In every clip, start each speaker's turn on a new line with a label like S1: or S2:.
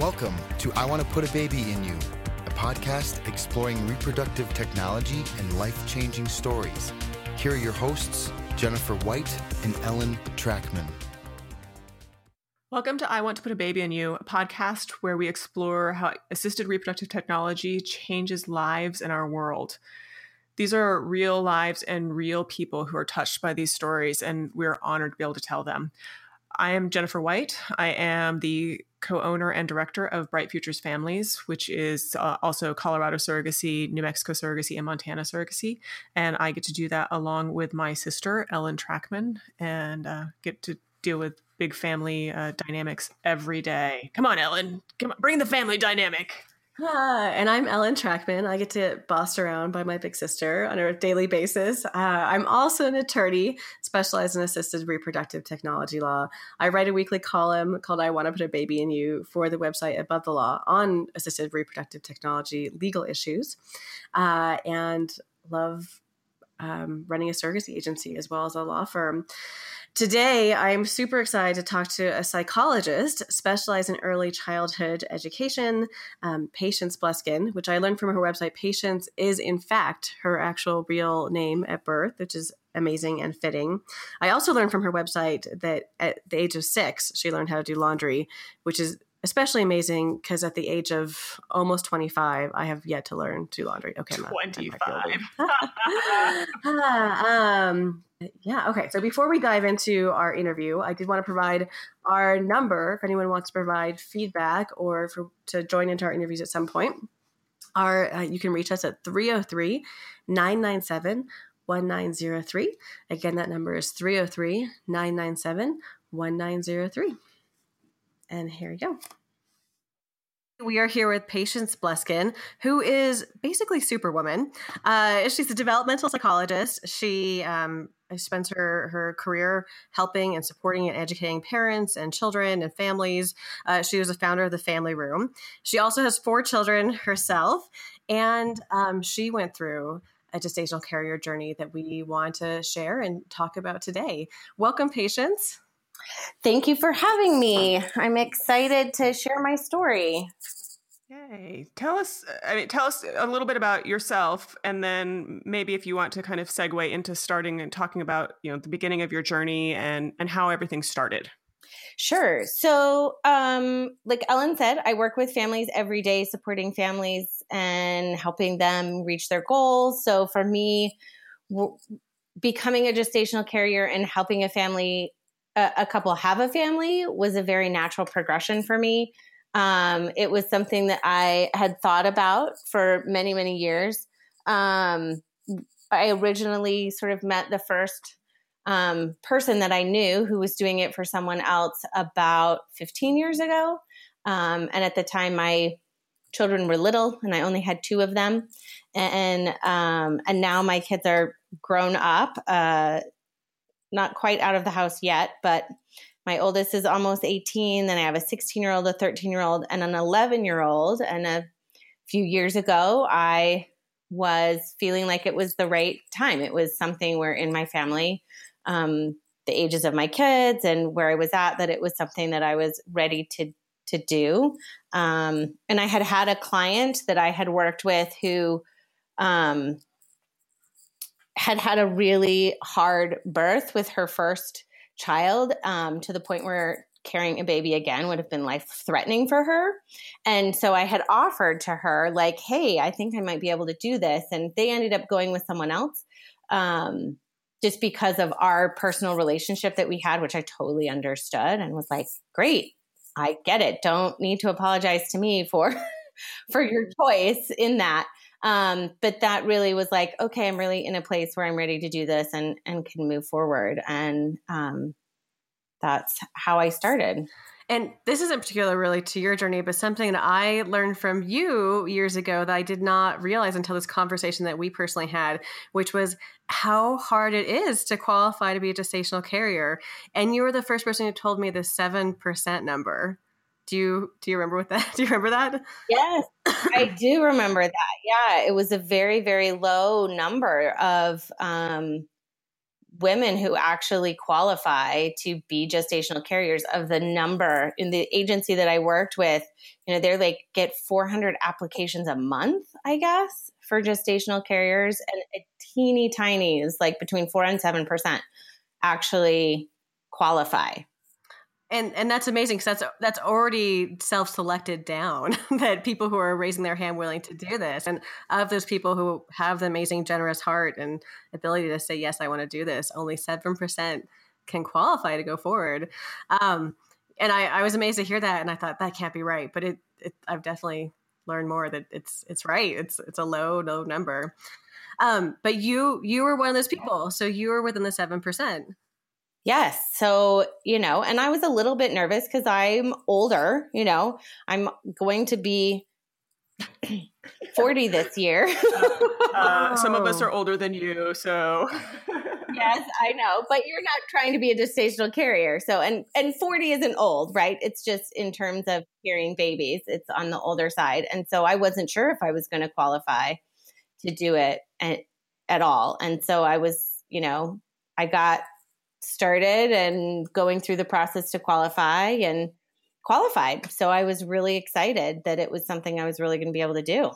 S1: Welcome to I Want to Put a Baby in You, a podcast exploring reproductive technology and life changing stories. Here are your hosts, Jennifer White and Ellen Trachman.
S2: Welcome to I Want to Put a Baby in You, a podcast where we explore how assisted reproductive technology changes lives in our world. These are real lives and real people who are touched by these stories, and we're honored to be able to tell them. I am Jennifer White. I am the co owner and director of Bright Futures Families, which is uh, also Colorado surrogacy, New Mexico surrogacy, and Montana surrogacy. And I get to do that along with my sister, Ellen Trachman, and uh, get to deal with big family uh, dynamics every day. Come on, Ellen. Come on, bring the family dynamic.
S3: Hi, and I'm Ellen Trachman. I get to bossed around by my big sister on a daily basis. Uh, I'm also an attorney specialized in assisted reproductive technology law. I write a weekly column called I Want to Put a Baby in You for the website Above the Law on assisted reproductive technology legal issues uh, and love um, running a surrogacy agency as well as a law firm. Today, I'm super excited to talk to a psychologist specialized in early childhood education, um, Patience Bluskin, which I learned from her website. Patience is, in fact, her actual real name at birth, which is amazing and fitting. I also learned from her website that at the age of six, she learned how to do laundry, which is especially amazing because at the age of almost 25 i have yet to learn to do laundry okay
S2: I'm 25
S3: um, yeah okay so before we dive into our interview i did want to provide our number if anyone wants to provide feedback or for, to join into our interviews at some point our uh, you can reach us at 303 997 1903 again that number is 303 997 1903 and here we go. We are here with Patience Bluskin, who is basically Superwoman. Uh, she's a developmental psychologist. She um, spends her, her career helping and supporting and educating parents and children and families. Uh, she was a founder of the Family Room. She also has four children herself, and um, she went through a gestational carrier journey that we want to share and talk about today. Welcome, Patience.
S4: Thank you for having me. I'm excited to share my story.
S2: Yay. Tell us I mean tell us a little bit about yourself and then maybe if you want to kind of segue into starting and talking about, you know, the beginning of your journey and and how everything started.
S4: Sure. So, um, like Ellen said, I work with families every day, supporting families and helping them reach their goals. So, for me, w- becoming a gestational carrier and helping a family a, a couple have a family was a very natural progression for me. Um, it was something that I had thought about for many, many years. Um, I originally sort of met the first um, person that I knew who was doing it for someone else about 15 years ago. Um, and at the time, my children were little, and I only had two of them. And um, and now my kids are grown up. Uh, not quite out of the house yet, but my oldest is almost 18. Then I have a 16 year old, a 13 year old, and an 11 year old. And a few years ago, I was feeling like it was the right time. It was something where in my family, um, the ages of my kids and where I was at, that it was something that I was ready to to do. Um, and I had had a client that I had worked with who um, had had a really hard birth with her first child um, to the point where carrying a baby again would have been life threatening for her. And so I had offered to her, like, hey, I think I might be able to do this. And they ended up going with someone else um, just because of our personal relationship that we had, which I totally understood and was like, great, I get it. Don't need to apologize to me for. for your choice in that um, but that really was like, okay, I'm really in a place where I'm ready to do this and and can move forward. And um, that's how I started.
S3: And this isn't particular really to your journey, but something that I learned from you years ago that I did not realize until this conversation that we personally had, which was how hard it is to qualify to be a gestational carrier. And you were the first person who told me the 7% number. Do you do you remember what that? Do you remember that?
S4: Yes, I do remember that. Yeah, it was a very very low number of um, women who actually qualify to be gestational carriers of the number in the agency that I worked with, you know, they're like get 400 applications a month, I guess, for gestational carriers. And a teeny tiny is like between four and 7% actually qualify
S3: and and that's amazing because that's that's already self-selected down that people who are raising their hand willing to do this. And of those people who have the amazing generous heart and ability to say yes i want to do this only 7% can qualify to go forward. Um, and I, I was amazed to hear that and i thought that can't be right but it, it i've definitely learned more that it's it's right. It's it's a low low number. Um, but you you were one of those people. So you were within the 7%
S4: Yes. So, you know, and I was a little bit nervous because I'm older, you know, I'm going to be 40 this year.
S2: uh, some of us are older than you. So,
S4: yes, I know, but you're not trying to be a gestational carrier. So, and, and 40 isn't old, right? It's just in terms of carrying babies, it's on the older side. And so I wasn't sure if I was going to qualify to do it at, at all. And so I was, you know, I got started and going through the process to qualify and qualified. So I was really excited that it was something I was really going to be able to do.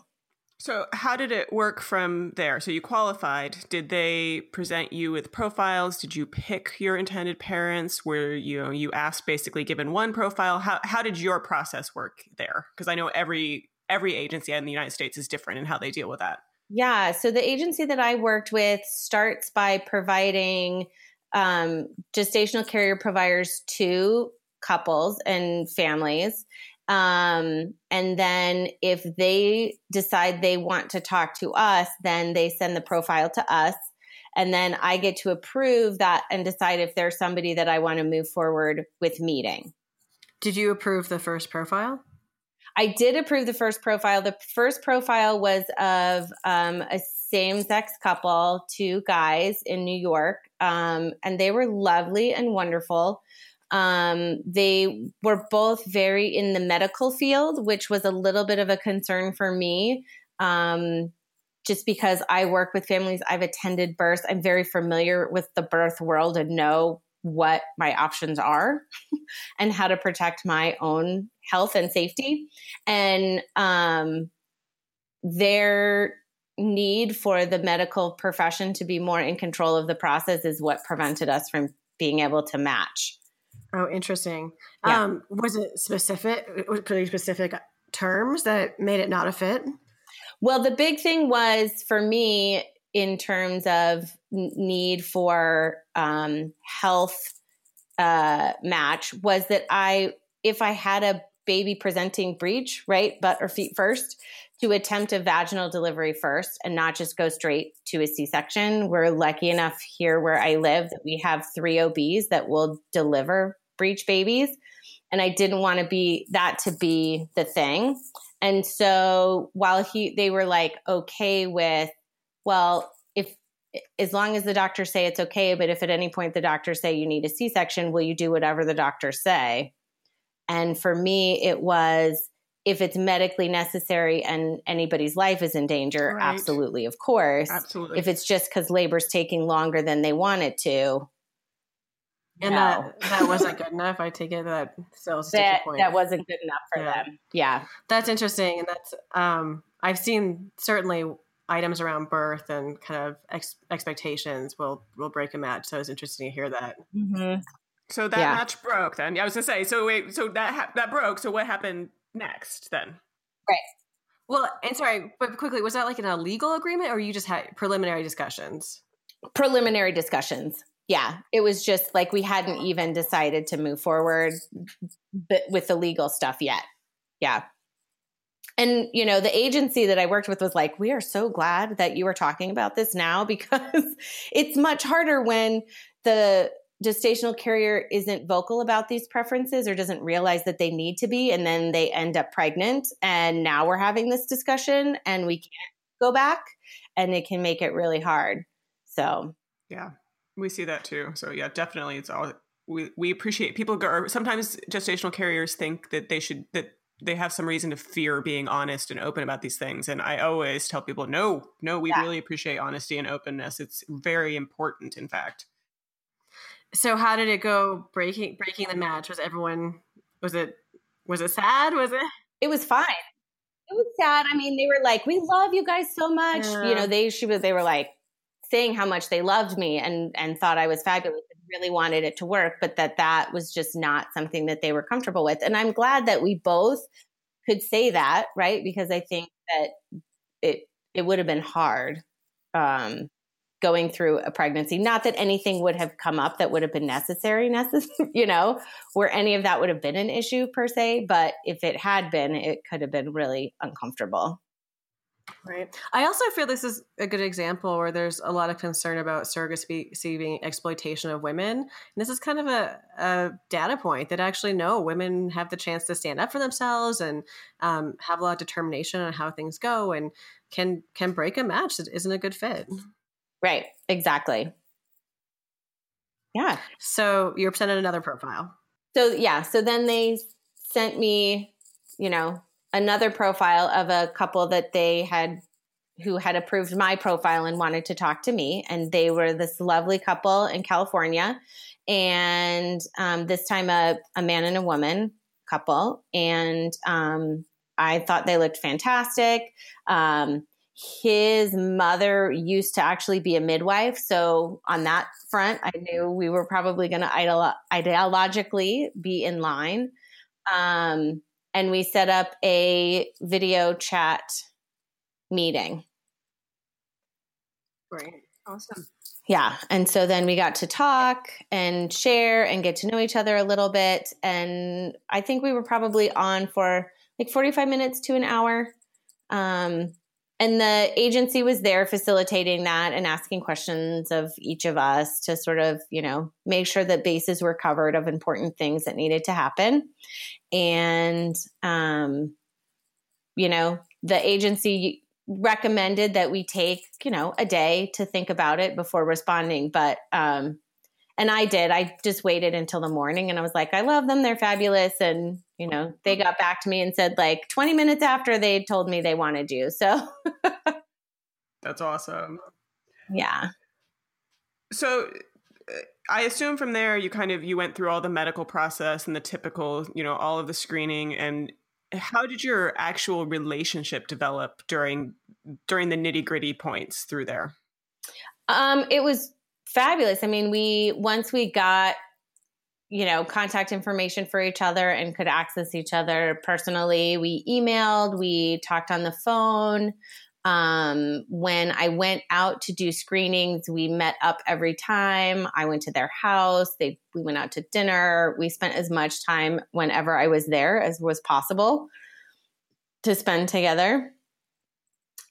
S2: So, how did it work from there? So, you qualified. Did they present you with profiles? Did you pick your intended parents? Where you know you asked basically given one profile? How how did your process work there? Because I know every every agency in the United States is different in how they deal with that.
S4: Yeah. So the agency that I worked with starts by providing um, gestational carrier providers to couples and families. Um, and then if they decide they want to talk to us, then they send the profile to us. And then I get to approve that and decide if there's somebody that I want to move forward with meeting.
S3: Did you approve the first profile?
S4: I did approve the first profile. The first profile was of um, a same sex couple, two guys in New York, um, and they were lovely and wonderful. Um, they were both very in the medical field, which was a little bit of a concern for me. Um, just because I work with families, I've attended births, I'm very familiar with the birth world and know what my options are and how to protect my own health and safety. And um, their need for the medical profession to be more in control of the process is what prevented us from being able to match.
S3: Oh, interesting. Yeah. Um, was it specific, pretty specific terms that made it not a fit?
S4: Well, the big thing was for me in terms of need for um, health uh, match was that I, if I had a baby presenting breech, right, butt or feet first, to attempt a vaginal delivery first and not just go straight to a C section. We're lucky enough here where I live that we have three OBs that will deliver breech babies. And I didn't want to be that to be the thing. And so while he they were like okay with, well, if as long as the doctors say it's okay, but if at any point the doctors say you need a C section, will you do whatever the doctors say? And for me, it was if it's medically necessary and anybody's life is in danger, right. absolutely, of course.
S2: Absolutely.
S4: If it's just because labor's taking longer than they want it to.
S3: And no. that that wasn't good enough. I take it that still
S4: that point. that wasn't good enough for yeah. them. Yeah,
S3: that's interesting, and that's um, I've seen certainly items around birth and kind of ex- expectations will will break a match. So it's interesting to hear that.
S4: Mm-hmm.
S2: So that yeah. match broke. Then yeah, I was gonna say. So wait, so that ha- that broke. So what happened next then.
S4: Right.
S3: Well, and sorry, but quickly, was that like an illegal agreement or you just had preliminary discussions?
S4: Preliminary discussions. Yeah, it was just like we hadn't even decided to move forward with the legal stuff yet. Yeah. And, you know, the agency that I worked with was like, we are so glad that you are talking about this now because it's much harder when the gestational carrier isn't vocal about these preferences or doesn't realize that they need to be and then they end up pregnant and now we're having this discussion and we can't go back and it can make it really hard. So.
S2: Yeah we see that too. So yeah definitely it's all we, we appreciate people go sometimes gestational carriers think that they should that they have some reason to fear being honest and open about these things and i always tell people no no we yeah. really appreciate honesty and openness. It's very important in fact
S3: So how did it go breaking breaking the match? Was everyone was it was it sad? Was it?
S4: It was fine. It was sad. I mean, they were like, "We love you guys so much." Yeah. You know, they she was they were like saying how much they loved me and and thought I was fabulous and really wanted it to work, but that that was just not something that they were comfortable with. And I'm glad that we both could say that, right? Because I think that it it would have been hard um, going through a pregnancy. Not that anything would have come up that would have been necessary, necessary, you know, where any of that would have been an issue per se. But if it had been, it could have been really uncomfortable.
S3: Right. I also feel this is a good example where there's a lot of concern about surrogacy being exploitation of women. And this is kind of a, a, data point that actually no, women have the chance to stand up for themselves and um, have a lot of determination on how things go and can can break a match that isn't a good fit.
S4: Right. Exactly. Yeah.
S3: So you're presented another profile.
S4: So yeah. So then they sent me, you know, another profile of a couple that they had who had approved my profile and wanted to talk to me. And they were this lovely couple in California. And um, this time, a, a man and a woman couple. And um, I thought they looked fantastic. Um, his mother used to actually be a midwife. So, on that front, I knew we were probably going to ideolo- ideologically be in line. Um, and we set up a video chat meeting.
S3: Great. Awesome.
S4: Yeah. And so then we got to talk and share and get to know each other a little bit. And I think we were probably on for like 45 minutes to an hour. Um, and the agency was there facilitating that and asking questions of each of us to sort of, you know, make sure that bases were covered of important things that needed to happen. And, um, you know, the agency recommended that we take, you know, a day to think about it before responding. But, um, and I did. I just waited until the morning and I was like, I love them. They're fabulous. And, you know, they got back to me and said, like, 20 minutes after they told me they wanted you. So
S2: that's awesome.
S4: Yeah.
S2: So uh, I assume from there you kind of you went through all the medical process and the typical, you know, all of the screening and how did your actual relationship develop during during the nitty-gritty points through there?
S4: Um it was fabulous. I mean, we once we got you know contact information for each other and could access each other personally, we emailed, we talked on the phone. Um, when I went out to do screenings, we met up every time. I went to their house. They we went out to dinner. We spent as much time whenever I was there as was possible to spend together.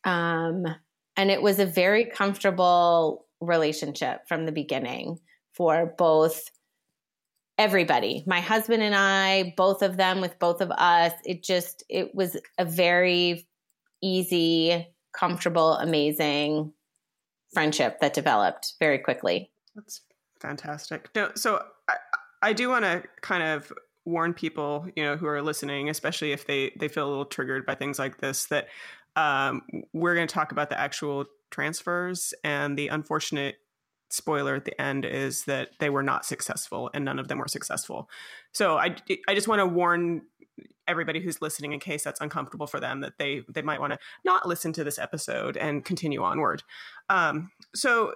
S4: Um, and it was a very comfortable relationship from the beginning for both everybody my husband and i both of them with both of us. It just it was a very easy comfortable amazing friendship that developed very quickly.
S2: That's fantastic. No, so i, I do want to kind of warn people you know who are listening especially if they they feel a little triggered by things like this that um, we're going to talk about the actual transfers, and the unfortunate spoiler at the end is that they were not successful, and none of them were successful. So I, I just want to warn everybody who's listening in case that's uncomfortable for them that they they might want to not listen to this episode and continue onward. Um, so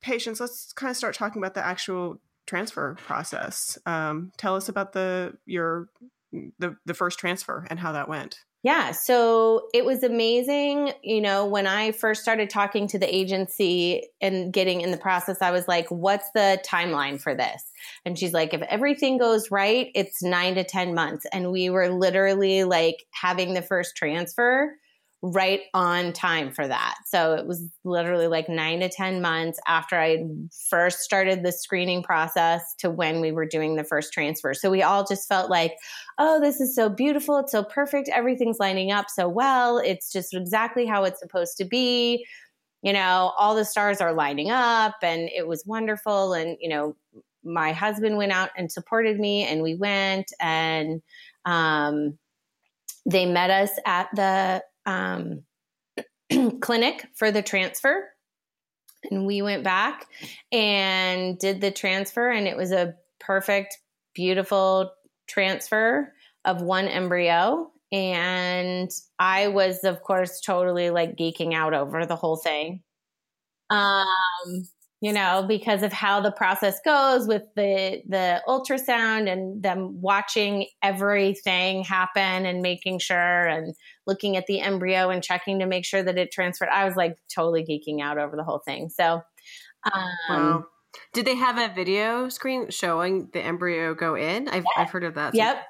S2: Patience, let's kind of start talking about the actual transfer process. Um, tell us about the your the the first transfer and how that went.
S4: Yeah, so it was amazing. You know, when I first started talking to the agency and getting in the process, I was like, what's the timeline for this? And she's like, if everything goes right, it's nine to 10 months. And we were literally like having the first transfer right on time for that. So it was literally like nine to 10 months after I first started the screening process to when we were doing the first transfer. So we all just felt like, oh, this is so beautiful. It's so perfect. Everything's lining up so well. It's just exactly how it's supposed to be. You know, all the stars are lining up and it was wonderful. And, you know, my husband went out and supported me and we went and, um, they met us at the um, clinic for the transfer. And we went back and did the transfer, and it was a perfect, beautiful transfer of one embryo. And I was, of course, totally like geeking out over the whole thing. Um, you know, because of how the process goes with the the ultrasound and them watching everything happen and making sure and looking at the embryo and checking to make sure that it transferred. I was like totally geeking out over the whole thing. So, um, wow.
S3: Did they have a video screen showing the embryo go in? I've, yeah. I've heard of that.
S4: Yep.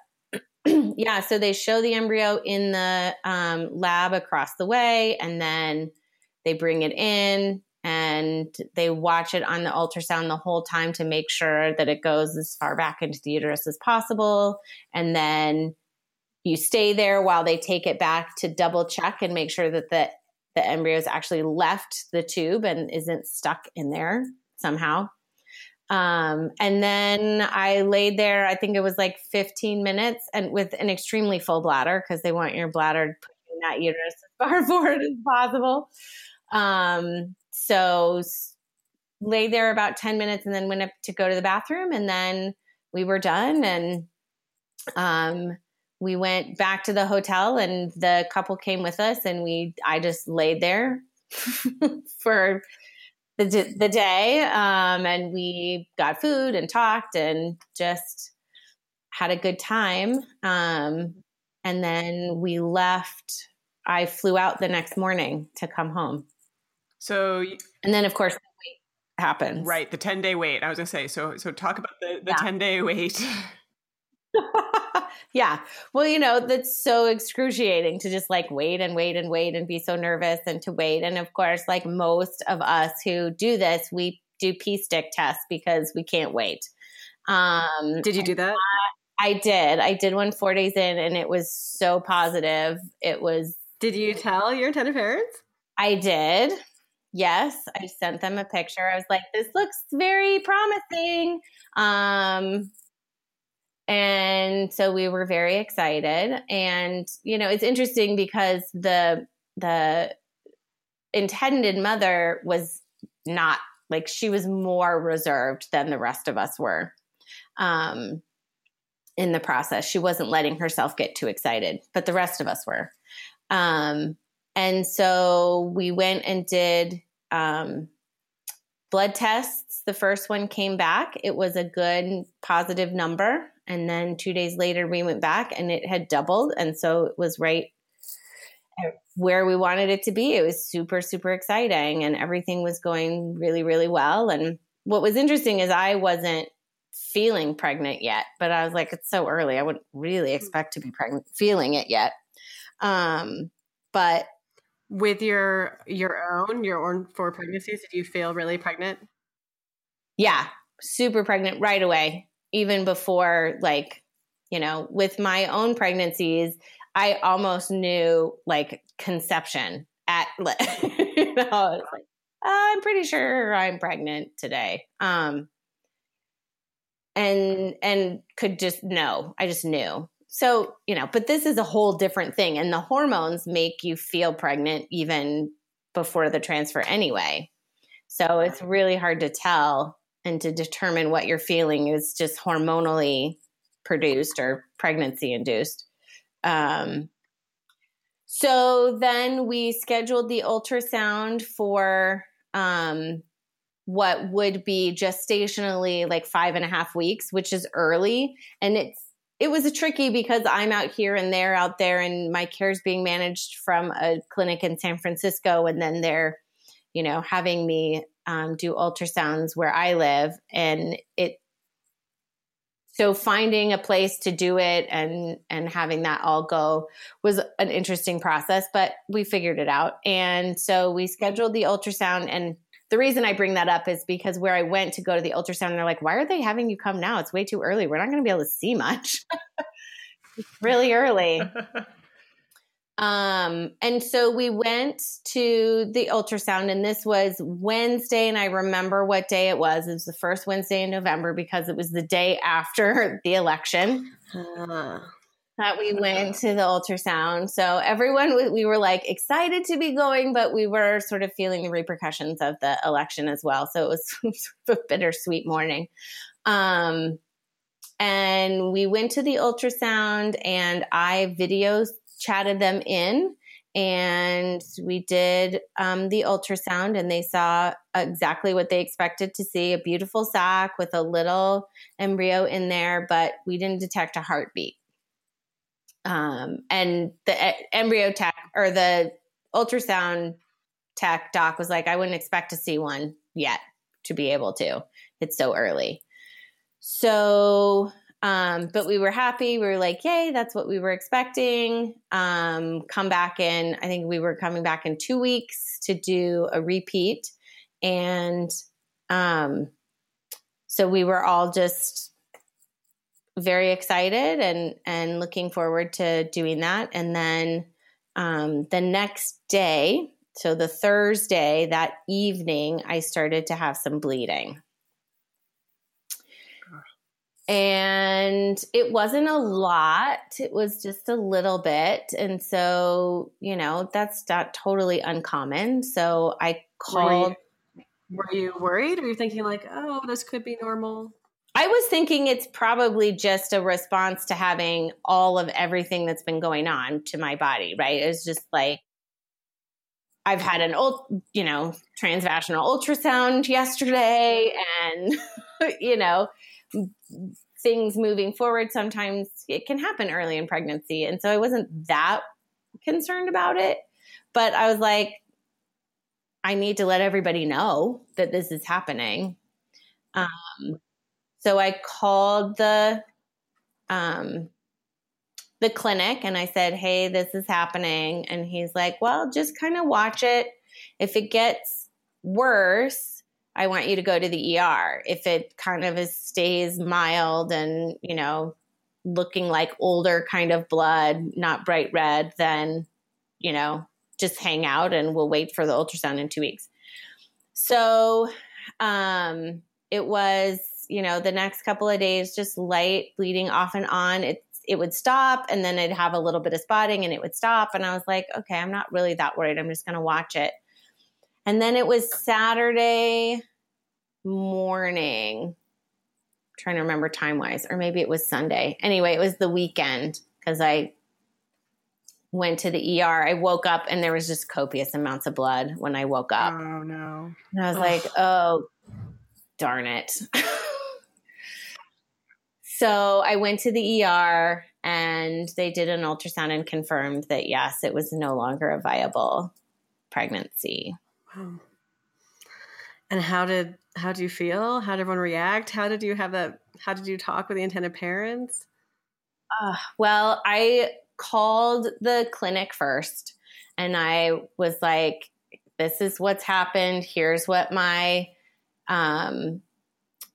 S4: yeah. So they show the embryo in the um, lab across the way and then they bring it in and they watch it on the ultrasound the whole time to make sure that it goes as far back into the uterus as possible. And then you stay there while they take it back to double check and make sure that the, the embryo embryo's actually left the tube and isn't stuck in there somehow. Um, and then I laid there, I think it was like 15 minutes and with an extremely full bladder because they want your bladder pushing that uterus as far forward as possible. Um, so lay there about 10 minutes and then went up to go to the bathroom and then we were done and um, we went back to the hotel and the couple came with us and we i just laid there for the, the day um, and we got food and talked and just had a good time um, and then we left. I flew out the next morning to come home
S2: so,
S4: and then of course the wait happens.
S2: Right, the ten day wait. I was gonna say. So, so talk about the the ten day wait.
S4: yeah. Well, you know, that's so excruciating to just like wait and wait and wait and be so nervous and to wait. And of course, like most of us who do this, we do pee stick tests because we can't wait.
S3: Um, did you do that?
S4: I, I did. I did one four days in and it was so positive. It was.
S3: Did you tell your intended parents?
S4: I did. Yes, I sent them a picture. I was like, this looks very promising. Um, and so we were very excited. And, you know, it's interesting because the, the intended mother was not like she was more reserved than the rest of us were. Um, in the process. She wasn't letting herself get too excited, but the rest of us were. Um, and so we went and did um, blood tests. The first one came back. It was a good positive number. And then two days later, we went back and it had doubled. And so it was right where we wanted it to be. It was super, super exciting and everything was going really, really well. And what was interesting is I wasn't feeling pregnant yet, but I was like, it's so early. I wouldn't really hmm. expect to be pregnant, feeling it yet. Um, but
S3: with your your own your own four pregnancies did you feel really pregnant?
S4: Yeah super pregnant right away even before like you know with my own pregnancies i almost knew like conception at you know like i'm pretty sure i'm pregnant today um and and could just know i just knew so, you know, but this is a whole different thing. And the hormones make you feel pregnant even before the transfer anyway. So it's really hard to tell and to determine what you're feeling is just hormonally produced or pregnancy induced. Um, so then we scheduled the ultrasound for um, what would be gestationally like five and a half weeks, which is early. And it's it was tricky because I'm out here and they're out there, and my care is being managed from a clinic in San Francisco, and then they're, you know, having me um, do ultrasounds where I live, and it. So finding a place to do it and and having that all go was an interesting process, but we figured it out. And so we scheduled the ultrasound and the reason I bring that up is because where I went to go to the ultrasound, and they're like, why are they having you come now? It's way too early. We're not going to be able to see much. really early. um, and so we went to the ultrasound, and this was Wednesday. And I remember what day it was. It was the first Wednesday in November because it was the day after the election. Uh. That we went to the ultrasound. So everyone, we were like excited to be going, but we were sort of feeling the repercussions of the election as well. So it was sort of a bittersweet morning. Um, and we went to the ultrasound and I video chatted them in and we did um, the ultrasound and they saw exactly what they expected to see a beautiful sac with a little embryo in there but we didn't detect a heartbeat um, and the embryo tech or the ultrasound tech doc was like i wouldn't expect to see one yet to be able to it's so early so um, but we were happy. We were like, yay, that's what we were expecting. Um, come back in, I think we were coming back in two weeks to do a repeat. And um, so we were all just very excited and and looking forward to doing that. And then um, the next day, so the Thursday, that evening, I started to have some bleeding. And it wasn't a lot. It was just a little bit. And so you know that's not totally uncommon. So i called
S3: were you, were you worried? Or were you thinking like oh this could be normal
S4: i was thinking it's probably just a response to having all of everything that's been going on to my body right it's just like I've had an old, you know, transvaginal ultrasound yesterday and you know, things moving forward, sometimes it can happen early in pregnancy. And so I wasn't that concerned about it. But I was like, I need to let everybody know that this is happening. Um, so I called the um, the clinic and I said, "Hey, this is happening." And he's like, "Well, just kind of watch it. If it gets worse, I want you to go to the ER. If it kind of is, stays mild and, you know, looking like older kind of blood, not bright red, then, you know, just hang out and we'll wait for the ultrasound in two weeks. So um, it was, you know, the next couple of days, just light bleeding off and on. It, it would stop and then I'd have a little bit of spotting and it would stop. And I was like, okay, I'm not really that worried. I'm just going to watch it. And then it was Saturday morning. I'm trying to remember time wise, or maybe it was Sunday. Anyway, it was the weekend because I went to the ER. I woke up and there was just copious amounts of blood when I woke up.
S2: Oh no.
S4: And I was Ugh. like, oh, darn it. so I went to the ER and they did an ultrasound and confirmed that yes, it was no longer a viable pregnancy. Wow.
S3: And how did how do you feel? How did everyone react? How did you have that? How did you talk with the intended parents?
S4: Uh, well, I called the clinic first and I was like, this is what's happened. Here's what my um,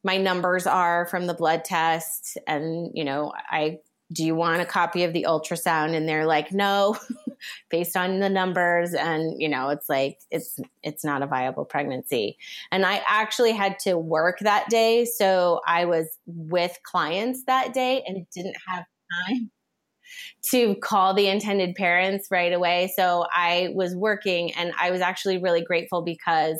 S4: my numbers are from the blood test. And, you know, I do you want a copy of the ultrasound? And they're like, no, based on the numbers. And, you know, it's like, it's, it's not a viable pregnancy. And I actually had to work that day. So I was with clients that day and didn't have time to call the intended parents right away. So I was working and I was actually really grateful because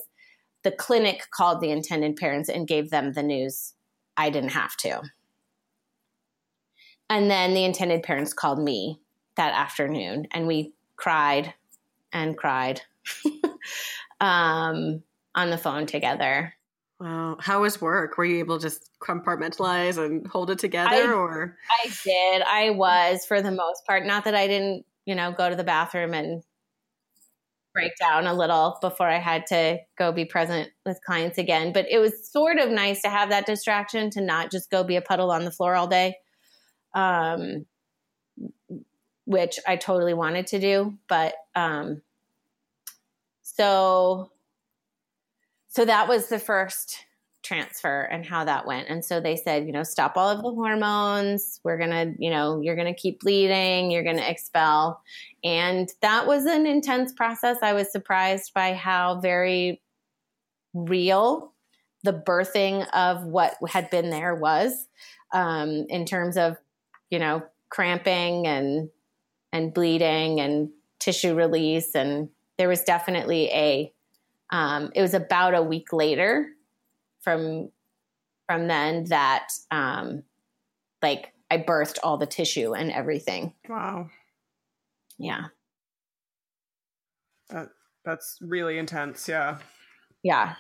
S4: the clinic called the intended parents and gave them the news. I didn't have to. And then the intended parents called me that afternoon and we cried and cried um, on the phone together.
S3: Wow. How was work? Were you able to just compartmentalize and hold it together I, or?
S4: I did. I was for the most part. Not that I didn't, you know, go to the bathroom and break down a little before I had to go be present with clients again. But it was sort of nice to have that distraction to not just go be a puddle on the floor all day um, which I totally wanted to do. But um, so, so that was the first transfer and how that went. And so they said, you know, stop all of the hormones. We're going to, you know, you're going to keep bleeding, you're going to expel. And that was an intense process. I was surprised by how very real the birthing of what had been there was um, in terms of you know, cramping and and bleeding and tissue release and there was definitely a um, it was about a week later from from then that um, like I birthed all the tissue and everything.
S2: Wow.
S4: Yeah.
S2: That, that's really intense. Yeah.
S4: Yeah.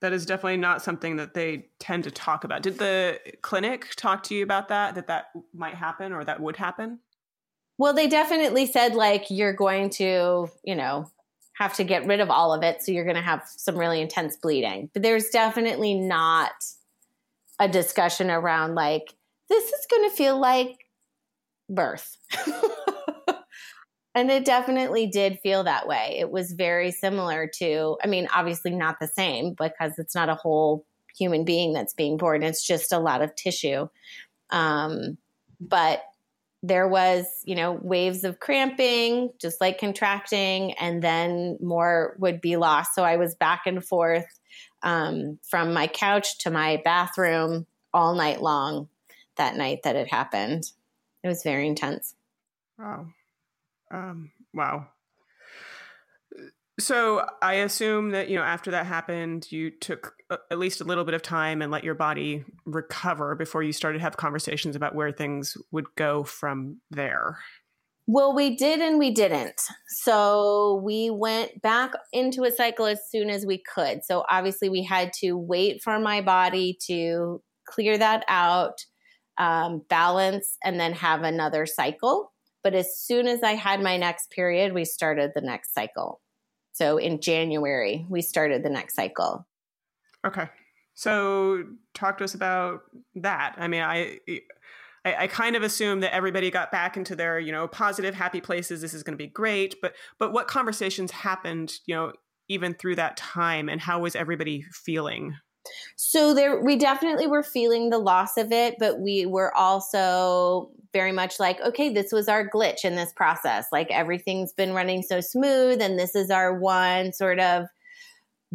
S2: That is definitely not something that they tend to talk about. Did the clinic talk to you about that, that that might happen or that would happen?
S4: Well, they definitely said, like, you're going to, you know, have to get rid of all of it. So you're going to have some really intense bleeding. But there's definitely not a discussion around, like, this is going to feel like birth. and it definitely did feel that way. It was very similar to, I mean, obviously not the same because it's not a whole human being that's being born, it's just a lot of tissue. Um, but there was, you know, waves of cramping, just like contracting, and then more would be lost. So I was back and forth um, from my couch to my bathroom all night long that night that it happened. It was very intense.
S2: Wow. Um, wow. So I assume that you know after that happened, you took at least a little bit of time and let your body recover before you started to have conversations about where things would go from there.
S4: Well, we did and we didn't. So we went back into a cycle as soon as we could. So obviously, we had to wait for my body to clear that out, um, balance, and then have another cycle. But as soon as I had my next period, we started the next cycle. So in January, we started the next cycle.
S2: Okay. So talk to us about that. I mean, I, I, I kind of assume that everybody got back into their, you know, positive, happy places. This is going to be great. But, but what conversations happened, you know, even through that time and how was everybody feeling?
S4: So there we definitely were feeling the loss of it, but we were also very much like, okay, this was our glitch in this process. Like everything's been running so smooth, and this is our one sort of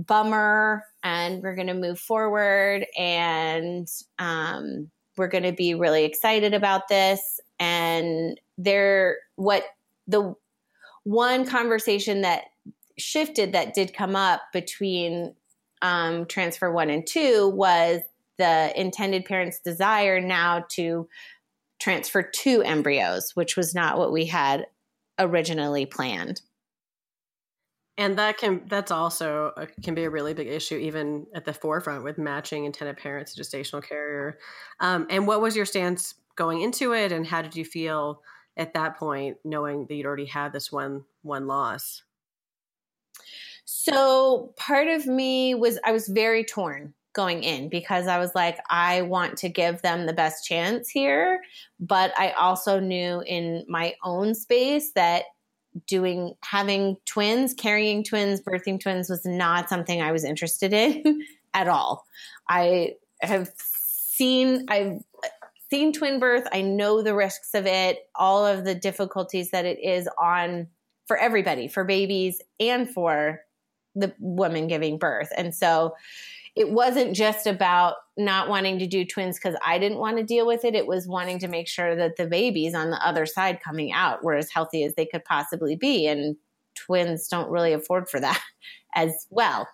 S4: bummer, and we're going to move forward, and um, we're going to be really excited about this. And there, what the one conversation that shifted that did come up between um, transfer one and two was the intended parent's desire now to transfer two embryos, which was not what we had originally planned.
S3: And that can that's also a, can be a really big issue, even at the forefront with matching intended parents to gestational carrier. Um, and what was your stance going into it, and how did you feel at that point, knowing that you'd already had this one one loss?
S4: So part of me was I was very torn going in because I was like, I want to give them the best chance here. But I also knew in my own space that doing, having twins, carrying twins, birthing twins was not something I was interested in at all. I have seen, I've, seen twin birth. I know the risks of it, all of the difficulties that it is on for everybody, for babies and for the woman giving birth. And so it wasn't just about not wanting to do twins because I didn't want to deal with it. It was wanting to make sure that the babies on the other side coming out were as healthy as they could possibly be. And twins don't really afford for that as well.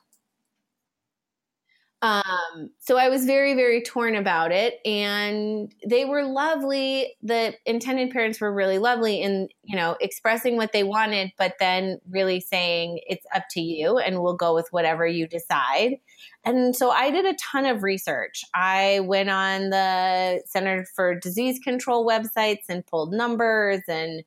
S4: Um, so I was very, very torn about it. And they were lovely. The intended parents were really lovely in, you know, expressing what they wanted, but then really saying it's up to you and we'll go with whatever you decide. And so I did a ton of research. I went on the Center for Disease Control websites and pulled numbers and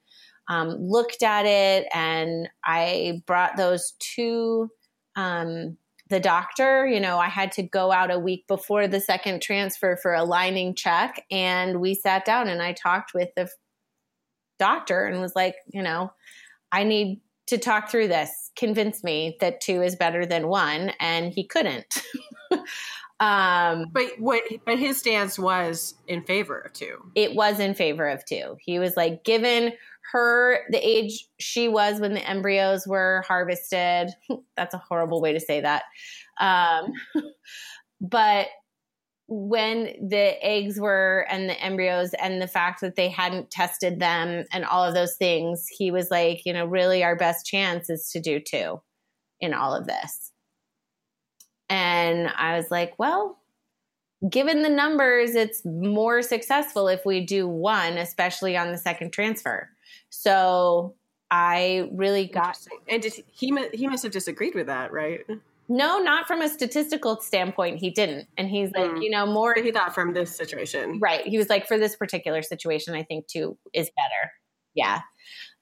S4: um, looked at it. And I brought those two um, the doctor. You know, I had to go out a week before the second transfer for a lining check. And we sat down and I talked with the doctor and was like, you know, I need to talk through this. Convince me that two is better than one. And he couldn't.
S3: um, but what, but his stance was in favor of two.
S4: It was in favor of two. He was like, given her the age she was when the embryos were harvested that's a horrible way to say that um, but when the eggs were and the embryos and the fact that they hadn't tested them and all of those things, he was like, you know, really our best chance is to do two in all of this. And I was like, well, given the numbers, it's more successful if we do one, especially on the second transfer. So I really got.
S3: And did he, he must have disagreed with that, right?
S4: No, not from a statistical standpoint. He didn't. And he's like, mm. you know, more.
S3: He thought from this situation.
S4: Right. He was like, for this particular situation, I think two is better. Yeah.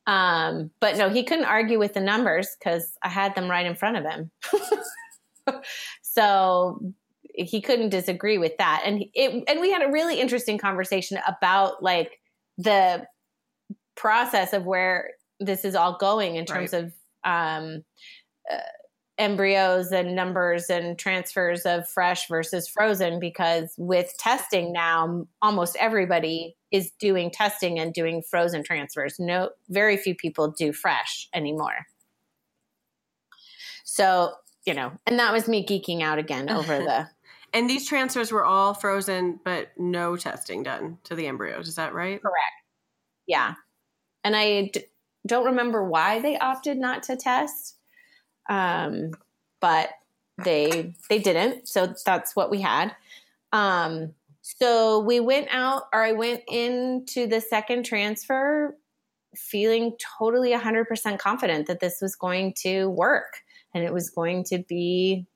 S4: Um, but no, he couldn't argue with the numbers because I had them right in front of him. so he couldn't disagree with that. And it, and we had a really interesting conversation about like the process of where this is all going in terms right. of um, uh, embryos and numbers and transfers of fresh versus frozen because with testing now almost everybody is doing testing and doing frozen transfers. No very few people do fresh anymore. So you know and that was me geeking out again over the
S3: and these transfers were all frozen but no testing done to the embryos. Is that right?
S4: Correct. Yeah and I d- don't remember why they opted not to test um, but they they didn't. So that's what we had. Um, so we went out, or I went into the second transfer feeling totally 100% confident that this was going to work and it was going to be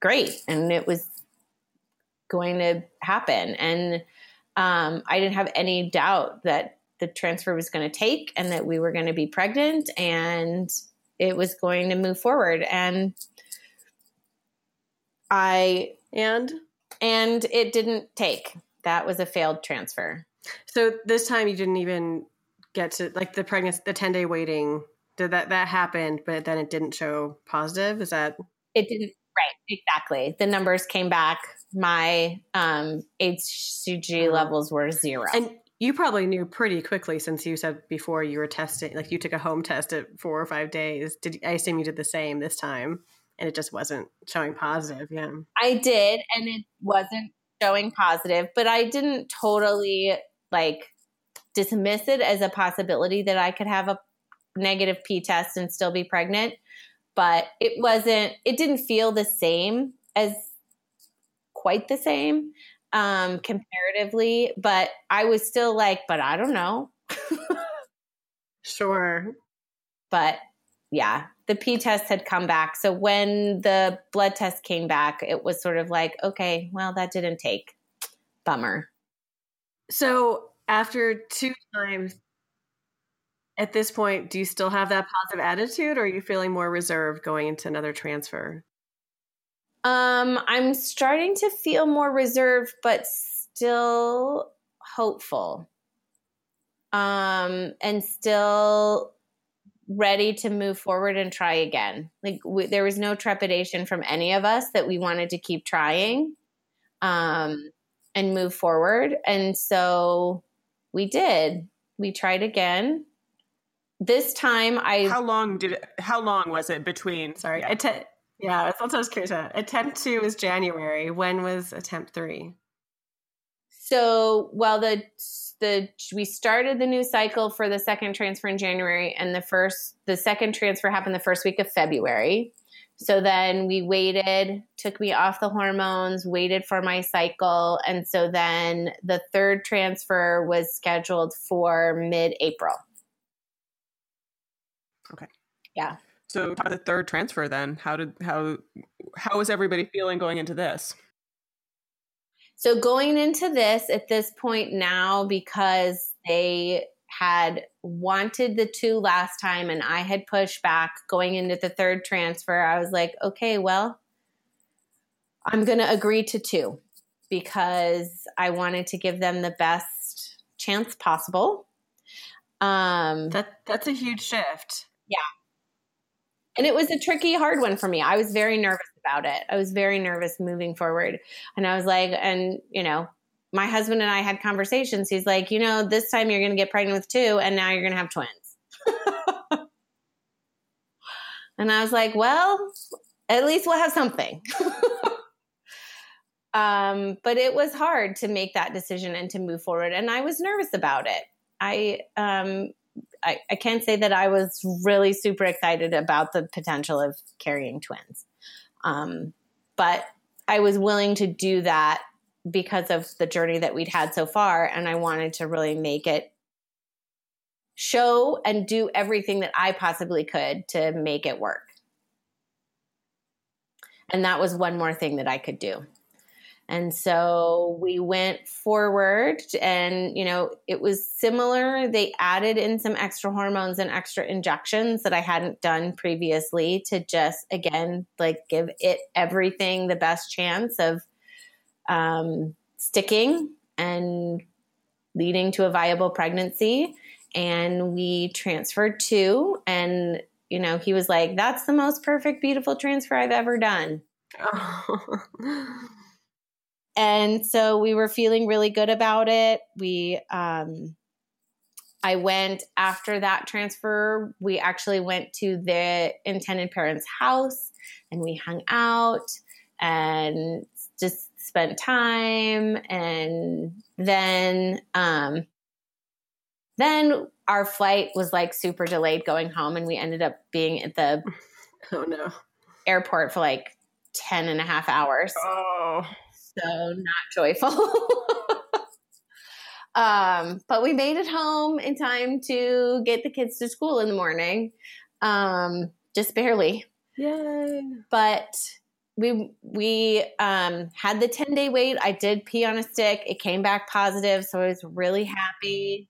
S4: great and it was going to happen. And um, I didn't have any doubt that the transfer was going to take and that we were going to be pregnant and it was going to move forward. And I
S3: and
S4: and it didn't take. That was a failed transfer.
S3: So this time you didn't even get to like the pregnancy the 10 day waiting did that that happened but then it didn't show positive is that
S4: it didn't right exactly the numbers came back my um hcg uh-huh. levels were zero
S3: and you probably knew pretty quickly since you said before you were testing, like you took a home test at four or five days. Did I assume you did the same this time? And it just wasn't showing positive. Yeah.
S4: I did, and it wasn't showing positive, but I didn't totally like dismiss it as a possibility that I could have a negative P test and still be pregnant. But it wasn't, it didn't feel the same as quite the same um, comparatively, but I was still like, but I don't know.
S3: sure.
S4: But yeah, the P test had come back. So when the blood test came back, it was sort of like, okay, well, that didn't take. Bummer.
S3: So after two times, at this point, do you still have that positive attitude or are you feeling more reserved going into another transfer?
S4: Um, I'm starting to feel more reserved, but still hopeful. Um, and still ready to move forward and try again. Like we, there was no trepidation from any of us that we wanted to keep trying um, and move forward. And so we did. We tried again. This time I
S2: How long did it how long was it between
S3: sorry, I yeah, that's what I was curious about. Attempt two was January. When was attempt three?
S4: So, well, the the we started the new cycle for the second transfer in January, and the first the second transfer happened the first week of February. So then we waited, took me off the hormones, waited for my cycle, and so then the third transfer was scheduled for mid April.
S2: Okay.
S4: Yeah.
S2: So the third transfer then. How did how how was everybody feeling going into this?
S4: So going into this at this point now because they had wanted the two last time and I had pushed back going into the third transfer, I was like, okay, well, I'm going to agree to two because I wanted to give them the best chance possible.
S3: Um, that that's a huge shift.
S4: Yeah, and it was a tricky, hard one for me. I was very nervous about it. I was very nervous moving forward. And I was like, and, you know, my husband and I had conversations. He's like, you know, this time you're going to get pregnant with two, and now you're going to have twins. and I was like, well, at least we'll have something. Um, but it was hard to make that decision and to move forward. And I was nervous about it. I, um, I, I can't say that I was really super excited about the potential of carrying twins. Um, but I was willing to do that because of the journey that we'd had so far. And I wanted to really make it show and do everything that I possibly could to make it work. And that was one more thing that I could do. And so we went forward and, you know, it was similar. They added in some extra hormones and extra injections that I hadn't done previously to just, again, like give it everything the best chance of um, sticking and leading to a viable pregnancy. And we transferred two. And, you know, he was like, that's the most perfect, beautiful transfer I've ever done. Oh. And so we were feeling really good about it. We, um, I went after that transfer. We actually went to the intended parents' house and we hung out and just spent time. And then, um, then our flight was like super delayed going home, and we ended up being at the
S3: oh no
S4: airport for like 10 and a half hours.
S2: Oh
S4: so not joyful. um, but we made it home in time to get the kids to school in the morning. Um, just barely.
S3: Yay.
S4: But we we um, had the 10 day wait. I did pee on a stick. It came back positive, so I was really happy.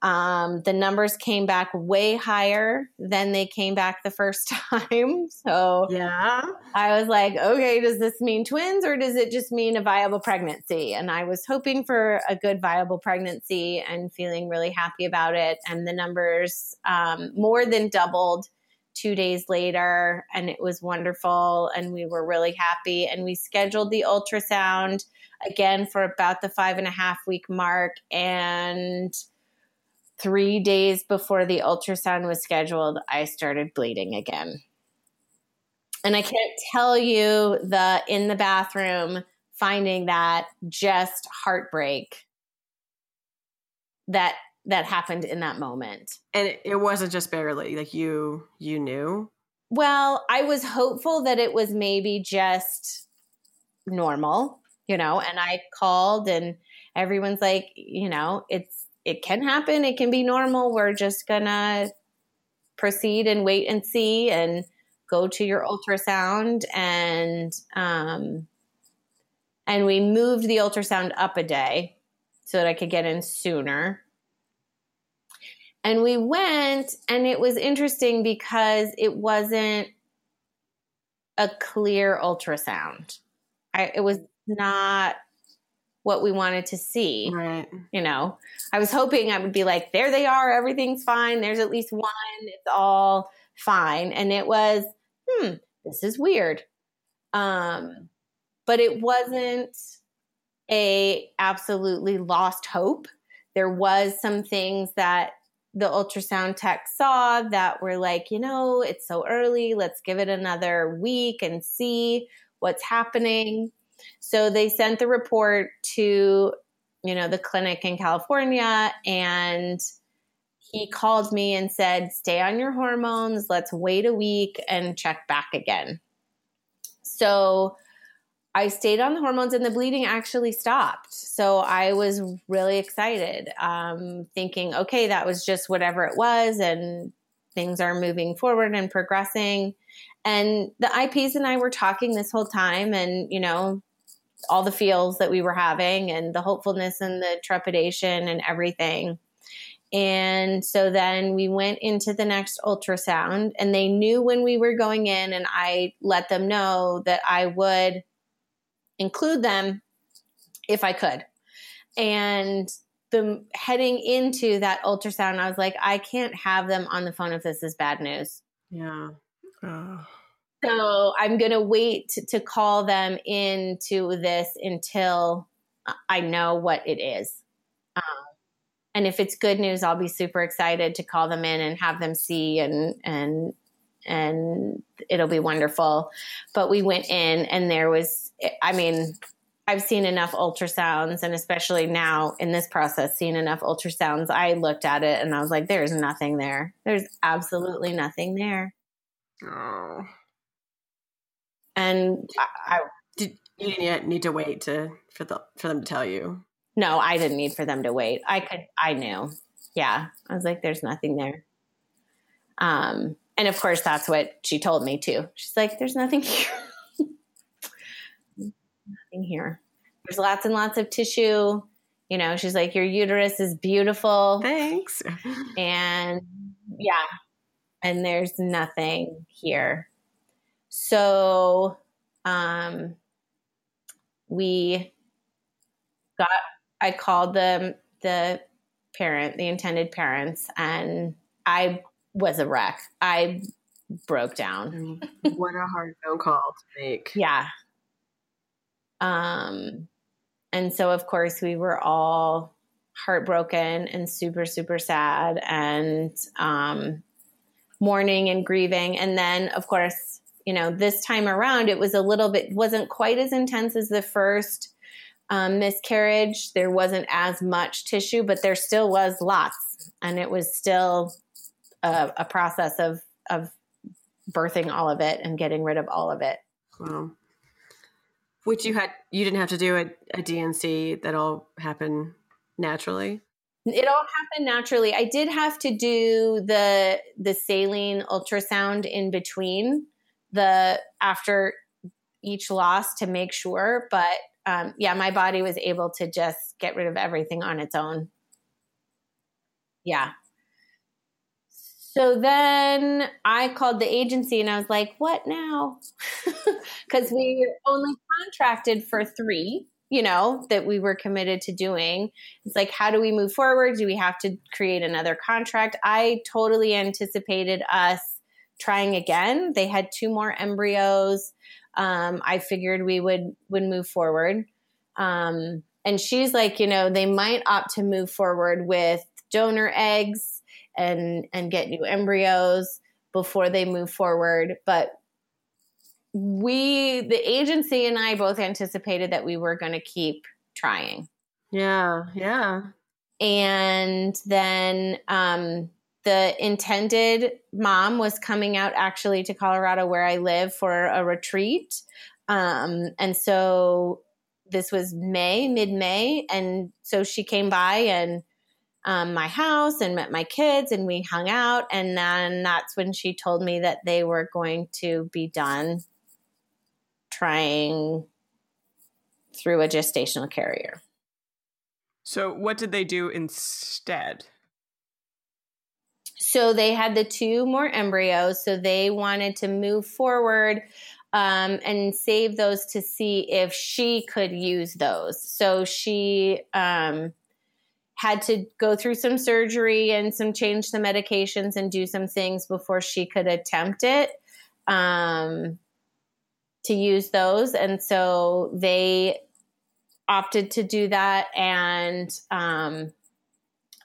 S4: Um, the numbers came back way higher than they came back the first time. So
S3: yeah,
S4: I was like, okay, does this mean twins or does it just mean a viable pregnancy? And I was hoping for a good viable pregnancy and feeling really happy about it. And the numbers um, more than doubled two days later, and it was wonderful. And we were really happy. And we scheduled the ultrasound again for about the five and a half week mark. And three days before the ultrasound was scheduled, I started bleeding again. And I can't tell you the in the bathroom finding that just heartbreak that that happened in that moment.
S3: And it, it wasn't just barely like you you knew.
S4: Well, I was hopeful that it was maybe just normal, you know, and I called and everyone's like, you know, it's it can happen. It can be normal. We're just gonna proceed and wait and see and go to your ultrasound and um, and we moved the ultrasound up a day so that I could get in sooner. And we went, and it was interesting because it wasn't a clear ultrasound. I, it was not what we wanted to see.
S3: Right.
S4: You know, I was hoping I would be like, there they are, everything's fine. There's at least one, it's all fine. And it was, hmm, this is weird. Um, but it wasn't a absolutely lost hope. There was some things that the ultrasound tech saw that were like, you know, it's so early. Let's give it another week and see what's happening. So they sent the report to, you know, the clinic in California and he called me and said, stay on your hormones. Let's wait a week and check back again. So I stayed on the hormones and the bleeding actually stopped. So I was really excited, um, thinking, okay, that was just whatever it was, and things are moving forward and progressing. And the IPs and I were talking this whole time, and you know, all the feels that we were having and the hopefulness and the trepidation and everything. And so then we went into the next ultrasound, and they knew when we were going in, and I let them know that I would include them if I could. And the heading into that ultrasound, I was like, I can't have them on the phone if this is bad news.
S3: Yeah.
S2: Oh.
S4: So I'm going to wait to call them into this until I know what it is. Um, and if it's good news, I'll be super excited to call them in and have them see and, and, and it'll be wonderful. But we went in and there was, I mean, I've seen enough ultrasounds, and especially now in this process, seen enough ultrasounds. I looked at it and I was like, "There's nothing there. There's absolutely nothing there."
S2: Oh.
S4: And I, I
S3: Did you didn't need to wait to for the for them to tell you?
S4: no, I didn't need for them to wait. I could, I knew. Yeah, I was like, "There's nothing there." Um, and of course, that's what she told me too. She's like, "There's nothing here." nothing here. There's lots and lots of tissue. You know, she's like, your uterus is beautiful.
S3: Thanks.
S4: And yeah, and there's nothing here. So um, we got, I called the, the parent, the intended parents, and I was a wreck. I broke down.
S3: what a hard phone call to make.
S4: Yeah. Um, and so of course we were all heartbroken and super super sad and um, mourning and grieving. And then of course, you know, this time around it was a little bit wasn't quite as intense as the first um, miscarriage. There wasn't as much tissue, but there still was lots, and it was still a, a process of of birthing all of it and getting rid of all of it.
S3: Wow. Which you had you didn't have to do a, a D&C that all happened naturally.
S4: It all happened naturally. I did have to do the the saline ultrasound in between the after each loss to make sure, but um, yeah, my body was able to just get rid of everything on its own. Yeah. So then I called the agency and I was like, what now? Because we only contracted for three, you know, that we were committed to doing. It's like, how do we move forward? Do we have to create another contract? I totally anticipated us trying again. They had two more embryos. Um, I figured we would would move forward. Um, and she's like, you know, they might opt to move forward with donor eggs and and get new embryos before they move forward but we the agency and i both anticipated that we were going to keep trying
S3: Yeah, yeah.
S4: and then um, the intended mom was coming out actually to Colorado where i live for a retreat um, and so this was may mid-may and so she came by and um, my house and met my kids and we hung out. And then that's when she told me that they were going to be done trying through a gestational carrier.
S2: So, what did they do instead?
S4: So they had the two more embryos. So they wanted to move forward um, and save those to see if she could use those. So she um, had to go through some surgery and some change some medications and do some things before she could attempt it um, to use those. And so they opted to do that. And um,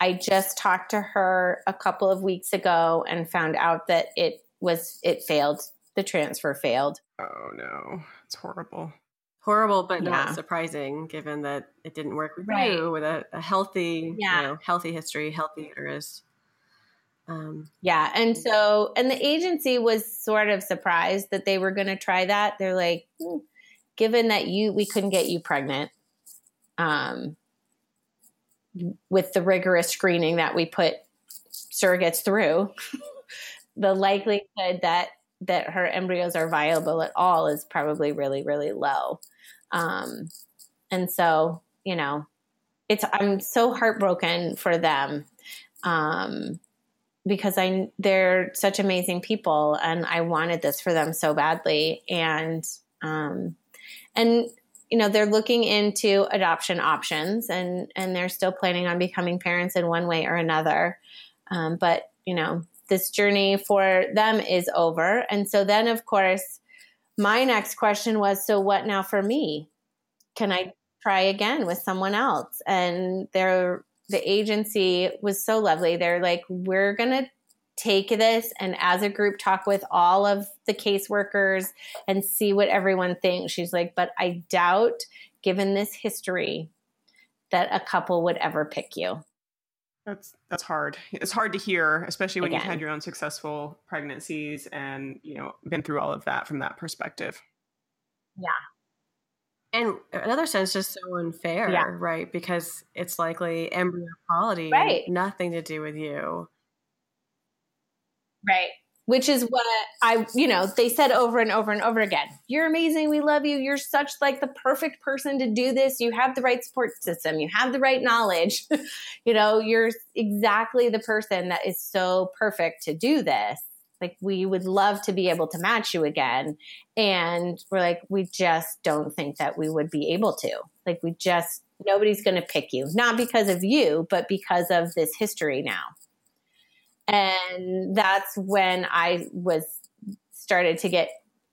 S4: I just talked to her a couple of weeks ago and found out that it was, it failed. The transfer failed.
S2: Oh no, it's horrible.
S3: Horrible, but
S4: Yeah.
S3: not surprising, given that it didn't work with
S4: Right.
S3: you with a, a healthy,
S4: Yeah.
S3: you know, healthy history, healthy uterus. Um,
S4: Yeah. And so, and the agency was sort of surprised that they were going to try that. They're like, "Hmm, given that you, we couldn't get you pregnant, um, with the rigorous screening that we put surrogates through, the likelihood that, that her embryos are viable at all is probably really, really low. Um, and so, you know, it's, I'm so heartbroken for them. Um, because I they're such amazing people and I wanted this for them so badly and um and you know they're looking into adoption options and and they're still planning on becoming parents in one way or another. Um, but you know this journey for them is over. And so then of course my next question was so what now for me? Can I try again with someone else? And they're the agency was so lovely. They're like, we're going to take this and as a group talk with all of the caseworkers and see what everyone thinks. She's like, but I doubt given this history, that a couple would ever pick you.
S2: That's that's hard. It's hard to hear, especially when
S4: Again.
S2: you've had your own successful pregnancies and you know been through all of that from that perspective. Yeah.
S3: And another sense, just so unfair,
S4: Yeah.
S3: right? Because it's likely embryo quality,
S4: Right.
S3: nothing to do with you.
S4: Right. Which is what I, you know, they said over and over and over again. You're amazing. We love you. You're such like the perfect person to do this. You have the right support system. You have the right knowledge. you know, you're exactly the person that is so perfect to do this. Like we would love to be able to match you again. And we're like, we just don't think that we would be able to. Like we just, nobody's going to pick you. Not because of you, but because of this history now and that's when i was started to get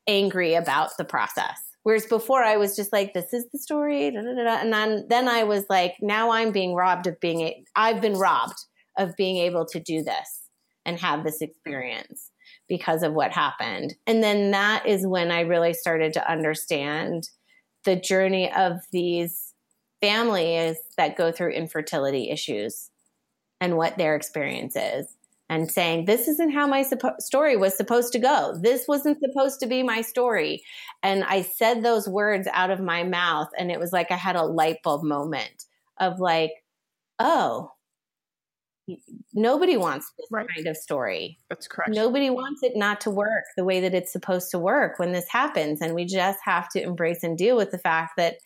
S4: angry about the process. Whereas before i was just like this is the story da, da, da, and then then i was like now i'm being robbed of being a, i've been robbed of being able to do this and have this experience because of what happened. And then that is when i really started to understand the journey of these families that go through infertility issues and what their experience is and saying this isn't how my suppo- story was supposed to go. This wasn't supposed to be my story. And i said those words out of my mouth and it was like i had a light bulb moment of like oh nobody wants this
S2: Right.
S4: kind of story.
S2: That's correct.
S4: nobody wants it not to work the way that it's supposed to work when this happens and we just have to embrace and deal with the fact that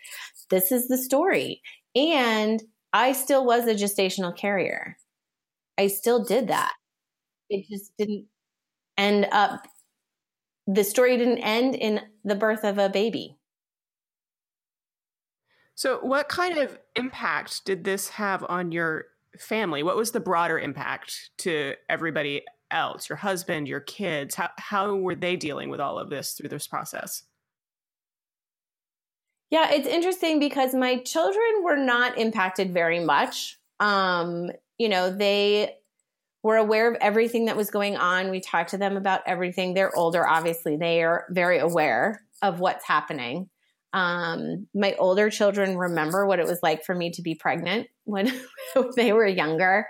S4: this is the story. And i still was a gestational carrier. I still did that it just didn't end up the story didn't end in the birth of a baby
S2: So, what kind of impact did this have on your family? What was the broader impact to everybody else? Your husband, your kids? How how were they dealing with all of this through this process?
S4: Yeah, it's interesting because my children were not impacted very much. Um, you know, they were aware of everything that was going on. We talked to them about everything. They're older, obviously. They are very aware of what's happening. Um, my older children remember what it was like for me to be pregnant when they were younger.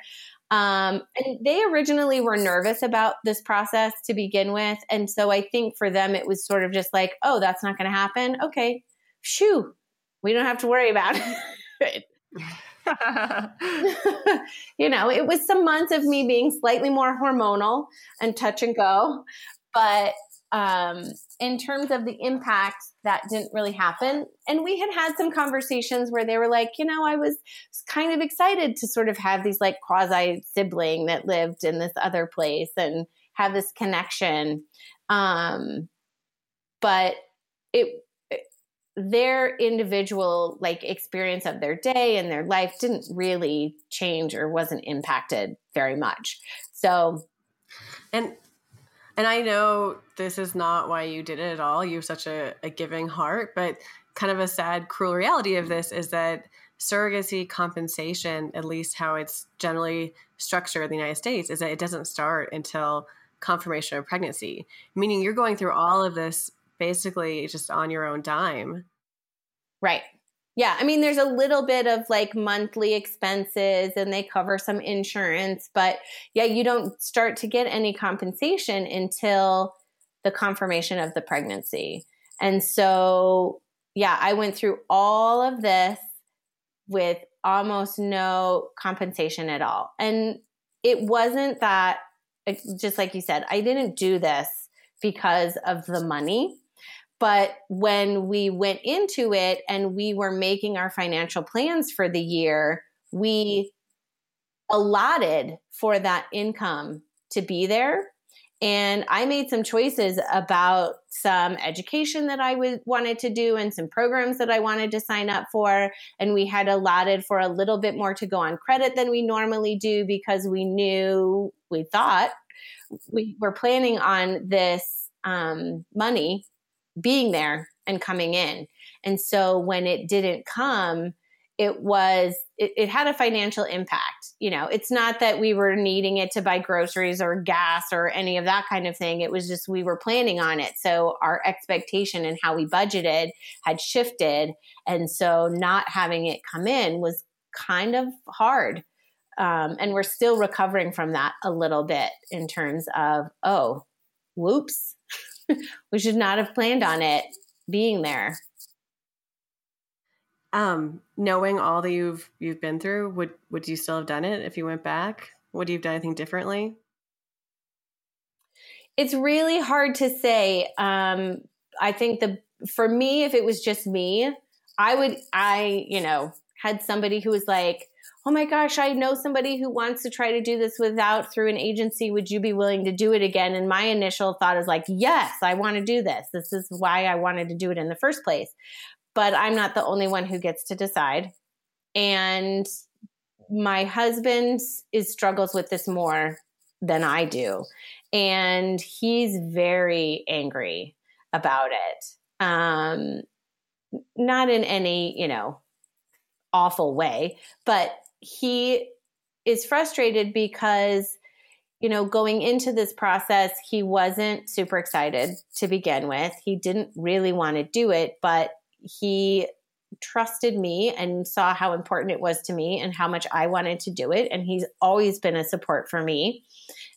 S4: Um, and they originally were nervous about this process to begin with. And so I think for them, it was sort of just like, oh, that's not going to happen. Okay, shoo, we don't have to worry about it. you know, it was some months of me being slightly more hormonal and touch and go. But um, in terms of the impact, that didn't really happen. And we had had some conversations where they were like, you know, I was kind of excited to sort of have these like quasi sibling that lived in this other place and have this connection. Um, but it, their individual like experience of their day and their life didn't really change or wasn't impacted very much. So,
S3: And and I know this is not why you did it at all. You have such a, a giving heart, but kind of a sad, cruel reality of this is that surrogacy compensation, at least how it's generally structured in the United States, is that it doesn't start until confirmation of pregnancy, meaning you're going through all of this basically just on your own dime.
S4: right. Yeah. I mean, there's a little bit of like monthly expenses and they cover some insurance, but yeah, you don't start to get any compensation until the confirmation of the pregnancy. And so, yeah, I went through all of this with almost no compensation at all. And it wasn't that, just like you said, I didn't do this because of the money. But when we went into it and we were making our financial plans for the year, we allotted for that income to be there. And I made some choices about some education that I would, wanted to do and some programs that I wanted to sign up for. And we had allotted for a little bit more to go on credit than we normally do because we knew, we thought, we were planning on this um, money being there and coming in. And so when it didn't come, it was it, it, had a financial impact. You know it's not that we were needing it to buy groceries or gas or any of that kind of thing. It was just we were planning on it. So our expectation and how we budgeted had shifted. And so not having it come in was kind of hard. Um, and we're still recovering from that a little bit in terms of oh whoops we should not have planned on it being there
S3: um, knowing all that you've you've been through, would would you still have done it if you went back? Would you have done anything differently?
S4: It's really hard to say. Um, I think the for me, if it was just me, I would I you know had somebody who was like, oh my gosh, I know somebody who wants to try to do this without through an agency. Would you be willing to do it again? And my initial thought is like, yes, I want to do this. This is why I wanted to do it in the first place but I'm not the only one who gets to decide. And my husband is struggles with this more than I do. And he's very angry about it. Um, not in any, you know, awful way, but he is frustrated because you know, going into this process, he wasn't super excited to begin with. He didn't really want to do it, but he trusted me and saw how important it was to me and how much I wanted to do it. And he's always been a support for me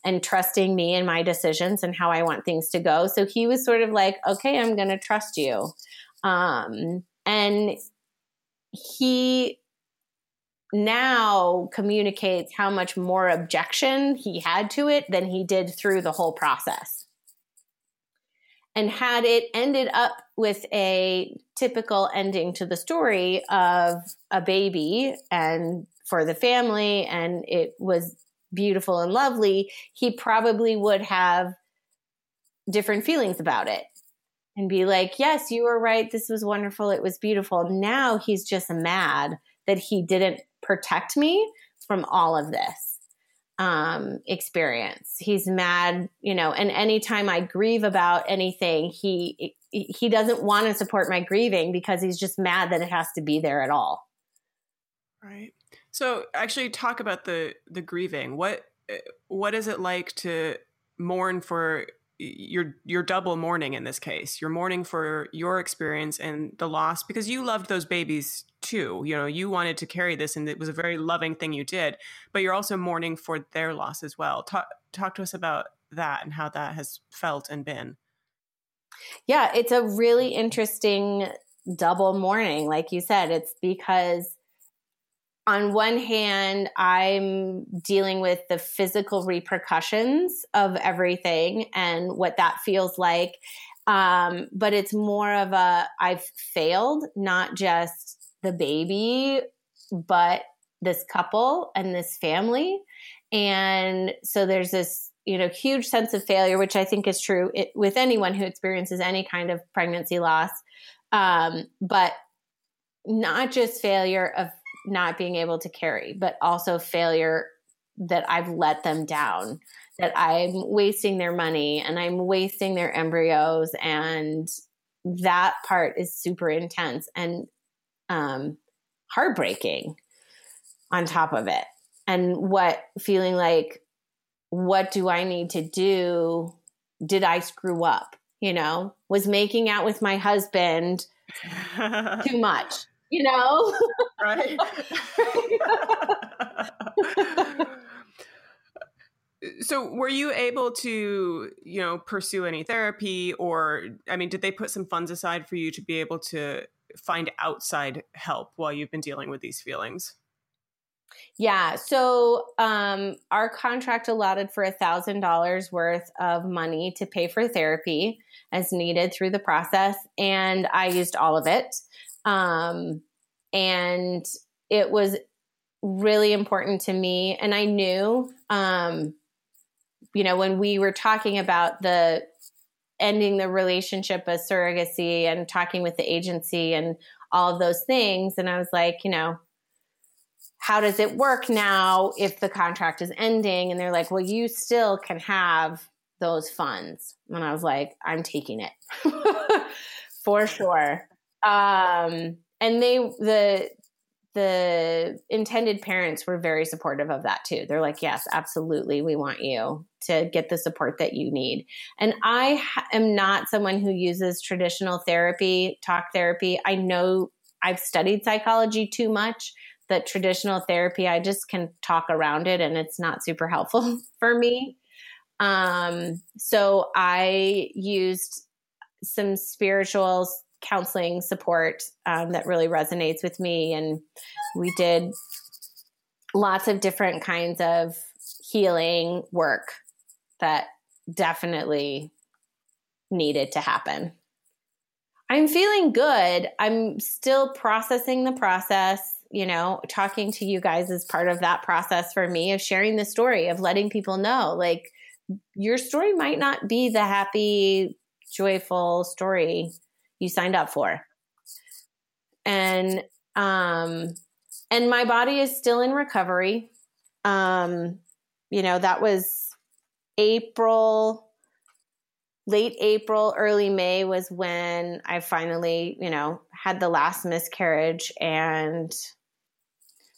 S4: and trusting me and my decisions and how I want things to go. So he was sort of like, okay, I'm going to trust you. Um, and he now communicates how much more objection he had to it than he did through the whole process. And had it ended up with a typical ending to the story of a baby and for the family, and it was beautiful and lovely, he probably would have different feelings about it and be like, Yes, you were right. This was wonderful. It was beautiful. Now he's just mad that he didn't protect me from all of this um, experience. He's mad, you know, and anytime I grieve about anything, he he doesn't want to support my grieving because he's just mad that it has to be there at all.
S2: Right. So actually talk about the the grieving. What what is it like to mourn for you're you're double mourning in this case. You're mourning for your experience and the loss because you loved those babies too. You know, you wanted to carry this and it was a very loving thing you did, but you're also mourning for their loss as well. Talk talk to us about that and how that has felt and been.
S4: Yeah, it's a really interesting double mourning like you said. It's because on one hand, I'm dealing with the physical repercussions of everything and what that feels like. Um, but it's more of a I've failed, not just the baby, but this couple and this family. And so there's this, you know, huge sense of failure, which I think is true it, with anyone who experiences any kind of pregnancy loss. Um, but not just failure of not being able to carry, but also failure that I've let them down, that I'm wasting their money and I'm wasting their embryos. And that part is super intense and um, heartbreaking on top of it. And what feeling like, what do I need to do? Did I screw up? You know, was making out with my husband too much? you know? right.
S2: so were you able to, you know, pursue any therapy or I mean, did they put some funds aside for you to be able to find outside help while you've been dealing with these feelings?
S4: Yeah. So um, our contract allotted for a thousand dollars worth of money to pay for therapy as needed through the process, and I used all of it. Um, and it was really important to me. And I knew, um, you know, when we were talking about the ending the relationship as surrogacy and talking with the agency and all of those things, and I was like, you know, how does it work now if the contract is ending? And they're like, well, you still can have those funds. And I was like, I'm taking it for sure. Um, and they the the intended parents were very supportive of that too. They're like, yes, absolutely. We want you to get the support that you need. And I am not someone who uses traditional therapy, talk therapy. I know I've studied psychology too much that traditional therapy, I just can talk around it and it's not super helpful for me. Um, so I used some spiritual counseling support um, that really resonates with me. And we did lots of different kinds of healing work that definitely needed to happen. I'm feeling good. I'm still processing the process. You know, talking to you guys is part of that process for me of sharing the story, of letting people know like your story might not be the happy, joyful story you signed up for. And um and my body is still in recovery. Um you know, that was April late April, early May was when I finally, you know, had the last miscarriage and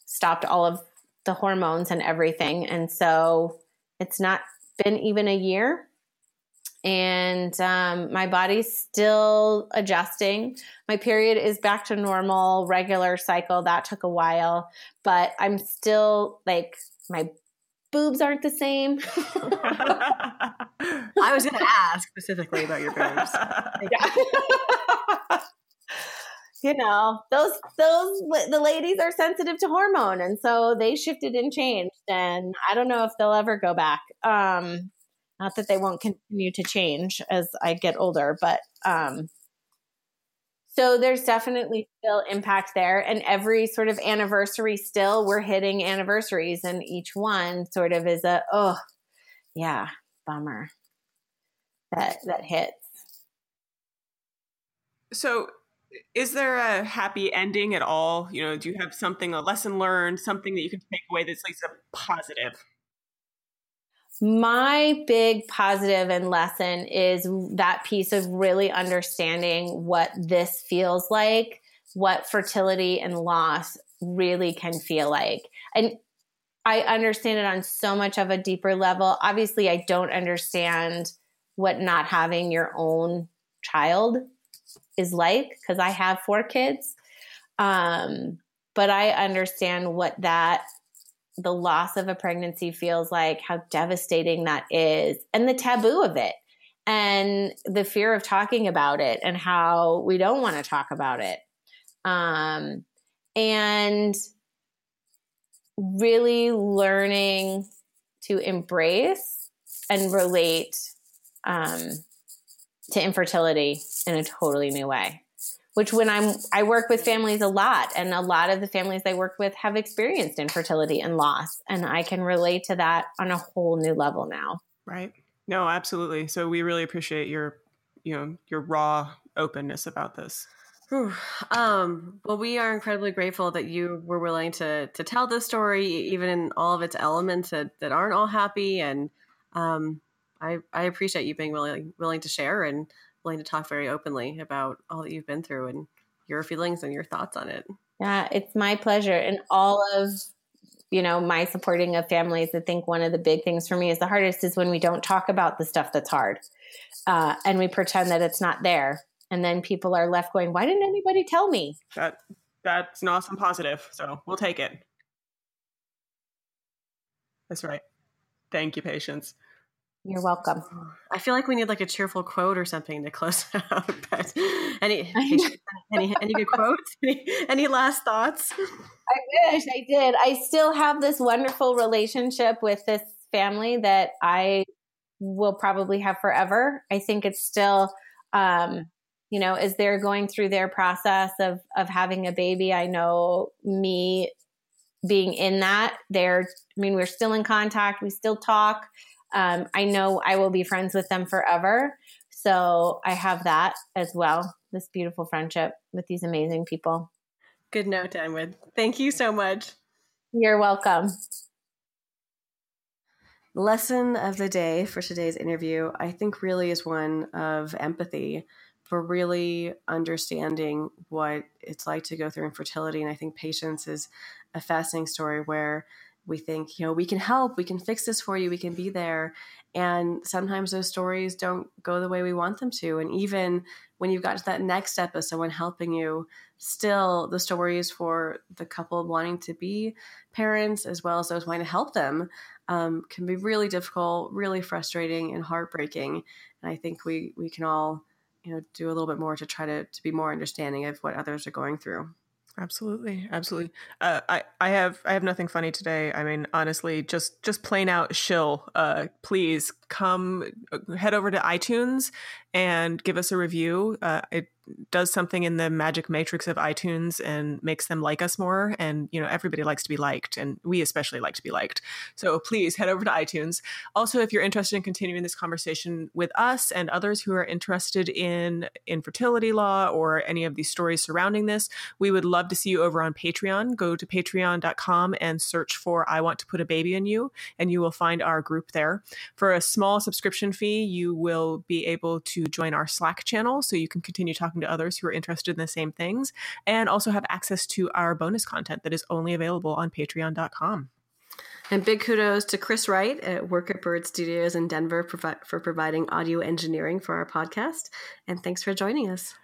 S4: stopped all of the hormones and everything. And so it's not been even a year and um, my body's still adjusting. My period is back to normal, regular cycle. That took a while, but I'm still like my boobs aren't the same.
S3: I was going to ask specifically about your boobs.
S4: Yeah. you know, those those the ladies are sensitive to hormone, and so they shifted and changed, and I don't know if they'll ever go back. Um, not that they won't continue to change as I get older, but um, so there's definitely still impact there. And every sort of anniversary, still we're hitting anniversaries, and each one sort of is a oh, yeah, bummer that that hits.
S2: So is there a happy ending at all? You know, do you have something, a lesson learned, something that you can take away that's like a positive?
S4: My big positive and lesson is that piece of really understanding what this feels like, what fertility and loss really can feel like. And I understand it on so much of a deeper level. Obviously, I don't understand what not having your own child is like because I have four kids. Um, but I understand what that the loss of a pregnancy feels like, how devastating that is, and the taboo of it, and the fear of talking about it, and how we don't want to talk about it. Um, and really learning to embrace and relate um, to infertility in a totally new way which when I'm I work with families a lot and a lot of the families I work with have experienced infertility and loss and I can relate to that on a whole new level now.
S2: Right. No, absolutely. So we really appreciate your you know, your raw openness about this.
S3: Um, well, we are incredibly grateful that you were willing to to tell this story, even in all of its elements that, that aren't all happy. And um, I I appreciate you being willing willing to share and willing to talk very openly about all that you've been through and your feelings and your thoughts on it.
S4: Yeah, it's my pleasure. And all of you know my supporting of families i think one of the big things for me is the hardest is when we don't talk about the stuff that's hard uh, and we pretend that it's not there. And then people are left going why didn't anybody tell me?
S2: That that's an awesome positive. So we'll take it. That's right. Thank you Patience
S4: you're welcome.
S3: I feel like we need like a cheerful quote or something to close out. But any any any good quotes? Any, any last thoughts?
S4: I wish I did. I still have this wonderful relationship with this family that I will probably have forever. I think it's still um, you know, as they're going through their process of of having a baby, I know me being in that, they're I mean, we're still in contact, we still talk um, I know I will be friends with them forever. So I have that as well this beautiful friendship with these amazing people.
S3: Good note to end with. Thank you so much.
S4: You're welcome.
S3: Lesson of the day for today's interview, I think, really is one of empathy for really understanding what it's like to go through infertility. And I think Patience is a fascinating story where we think, you know, we can help, we can fix this for you, we can be there. And sometimes those stories don't go the way we want them to. And even when you've got to that next step of someone helping you, still the stories for the couple wanting to be parents as well as those wanting to help them um, can be really difficult, really frustrating, and heartbreaking. And I think we we can all you know do a little bit more to try to to be more understanding of what others are going through.
S2: Absolutely, absolutely. Uh, I I have I have nothing funny today. I mean, honestly, just just plain out shill. Uh, please come uh, head over to iTunes and give us a review. Uh, it does something in the magic matrix of iTunes and makes them like us more. And, you know, everybody likes to be liked, and we especially like to be liked. So please head over to iTunes. Also, if you're interested in continuing this conversation with us and others who are interested in infertility law or any of these stories surrounding this, we would love to see you over on Patreon. Go to patreon.com and search for I Want to Put a Baby in You, and you will find our group there. For a small subscription fee, you will be able to join our Slack channel so you can continue talking to others who are interested in the same things, and also have access to our bonus content that is only available on patreon.com.
S3: And big kudos to Chris Wright at Work at Bird Studios in Denver for providing audio engineering for our podcast. And thanks for joining us.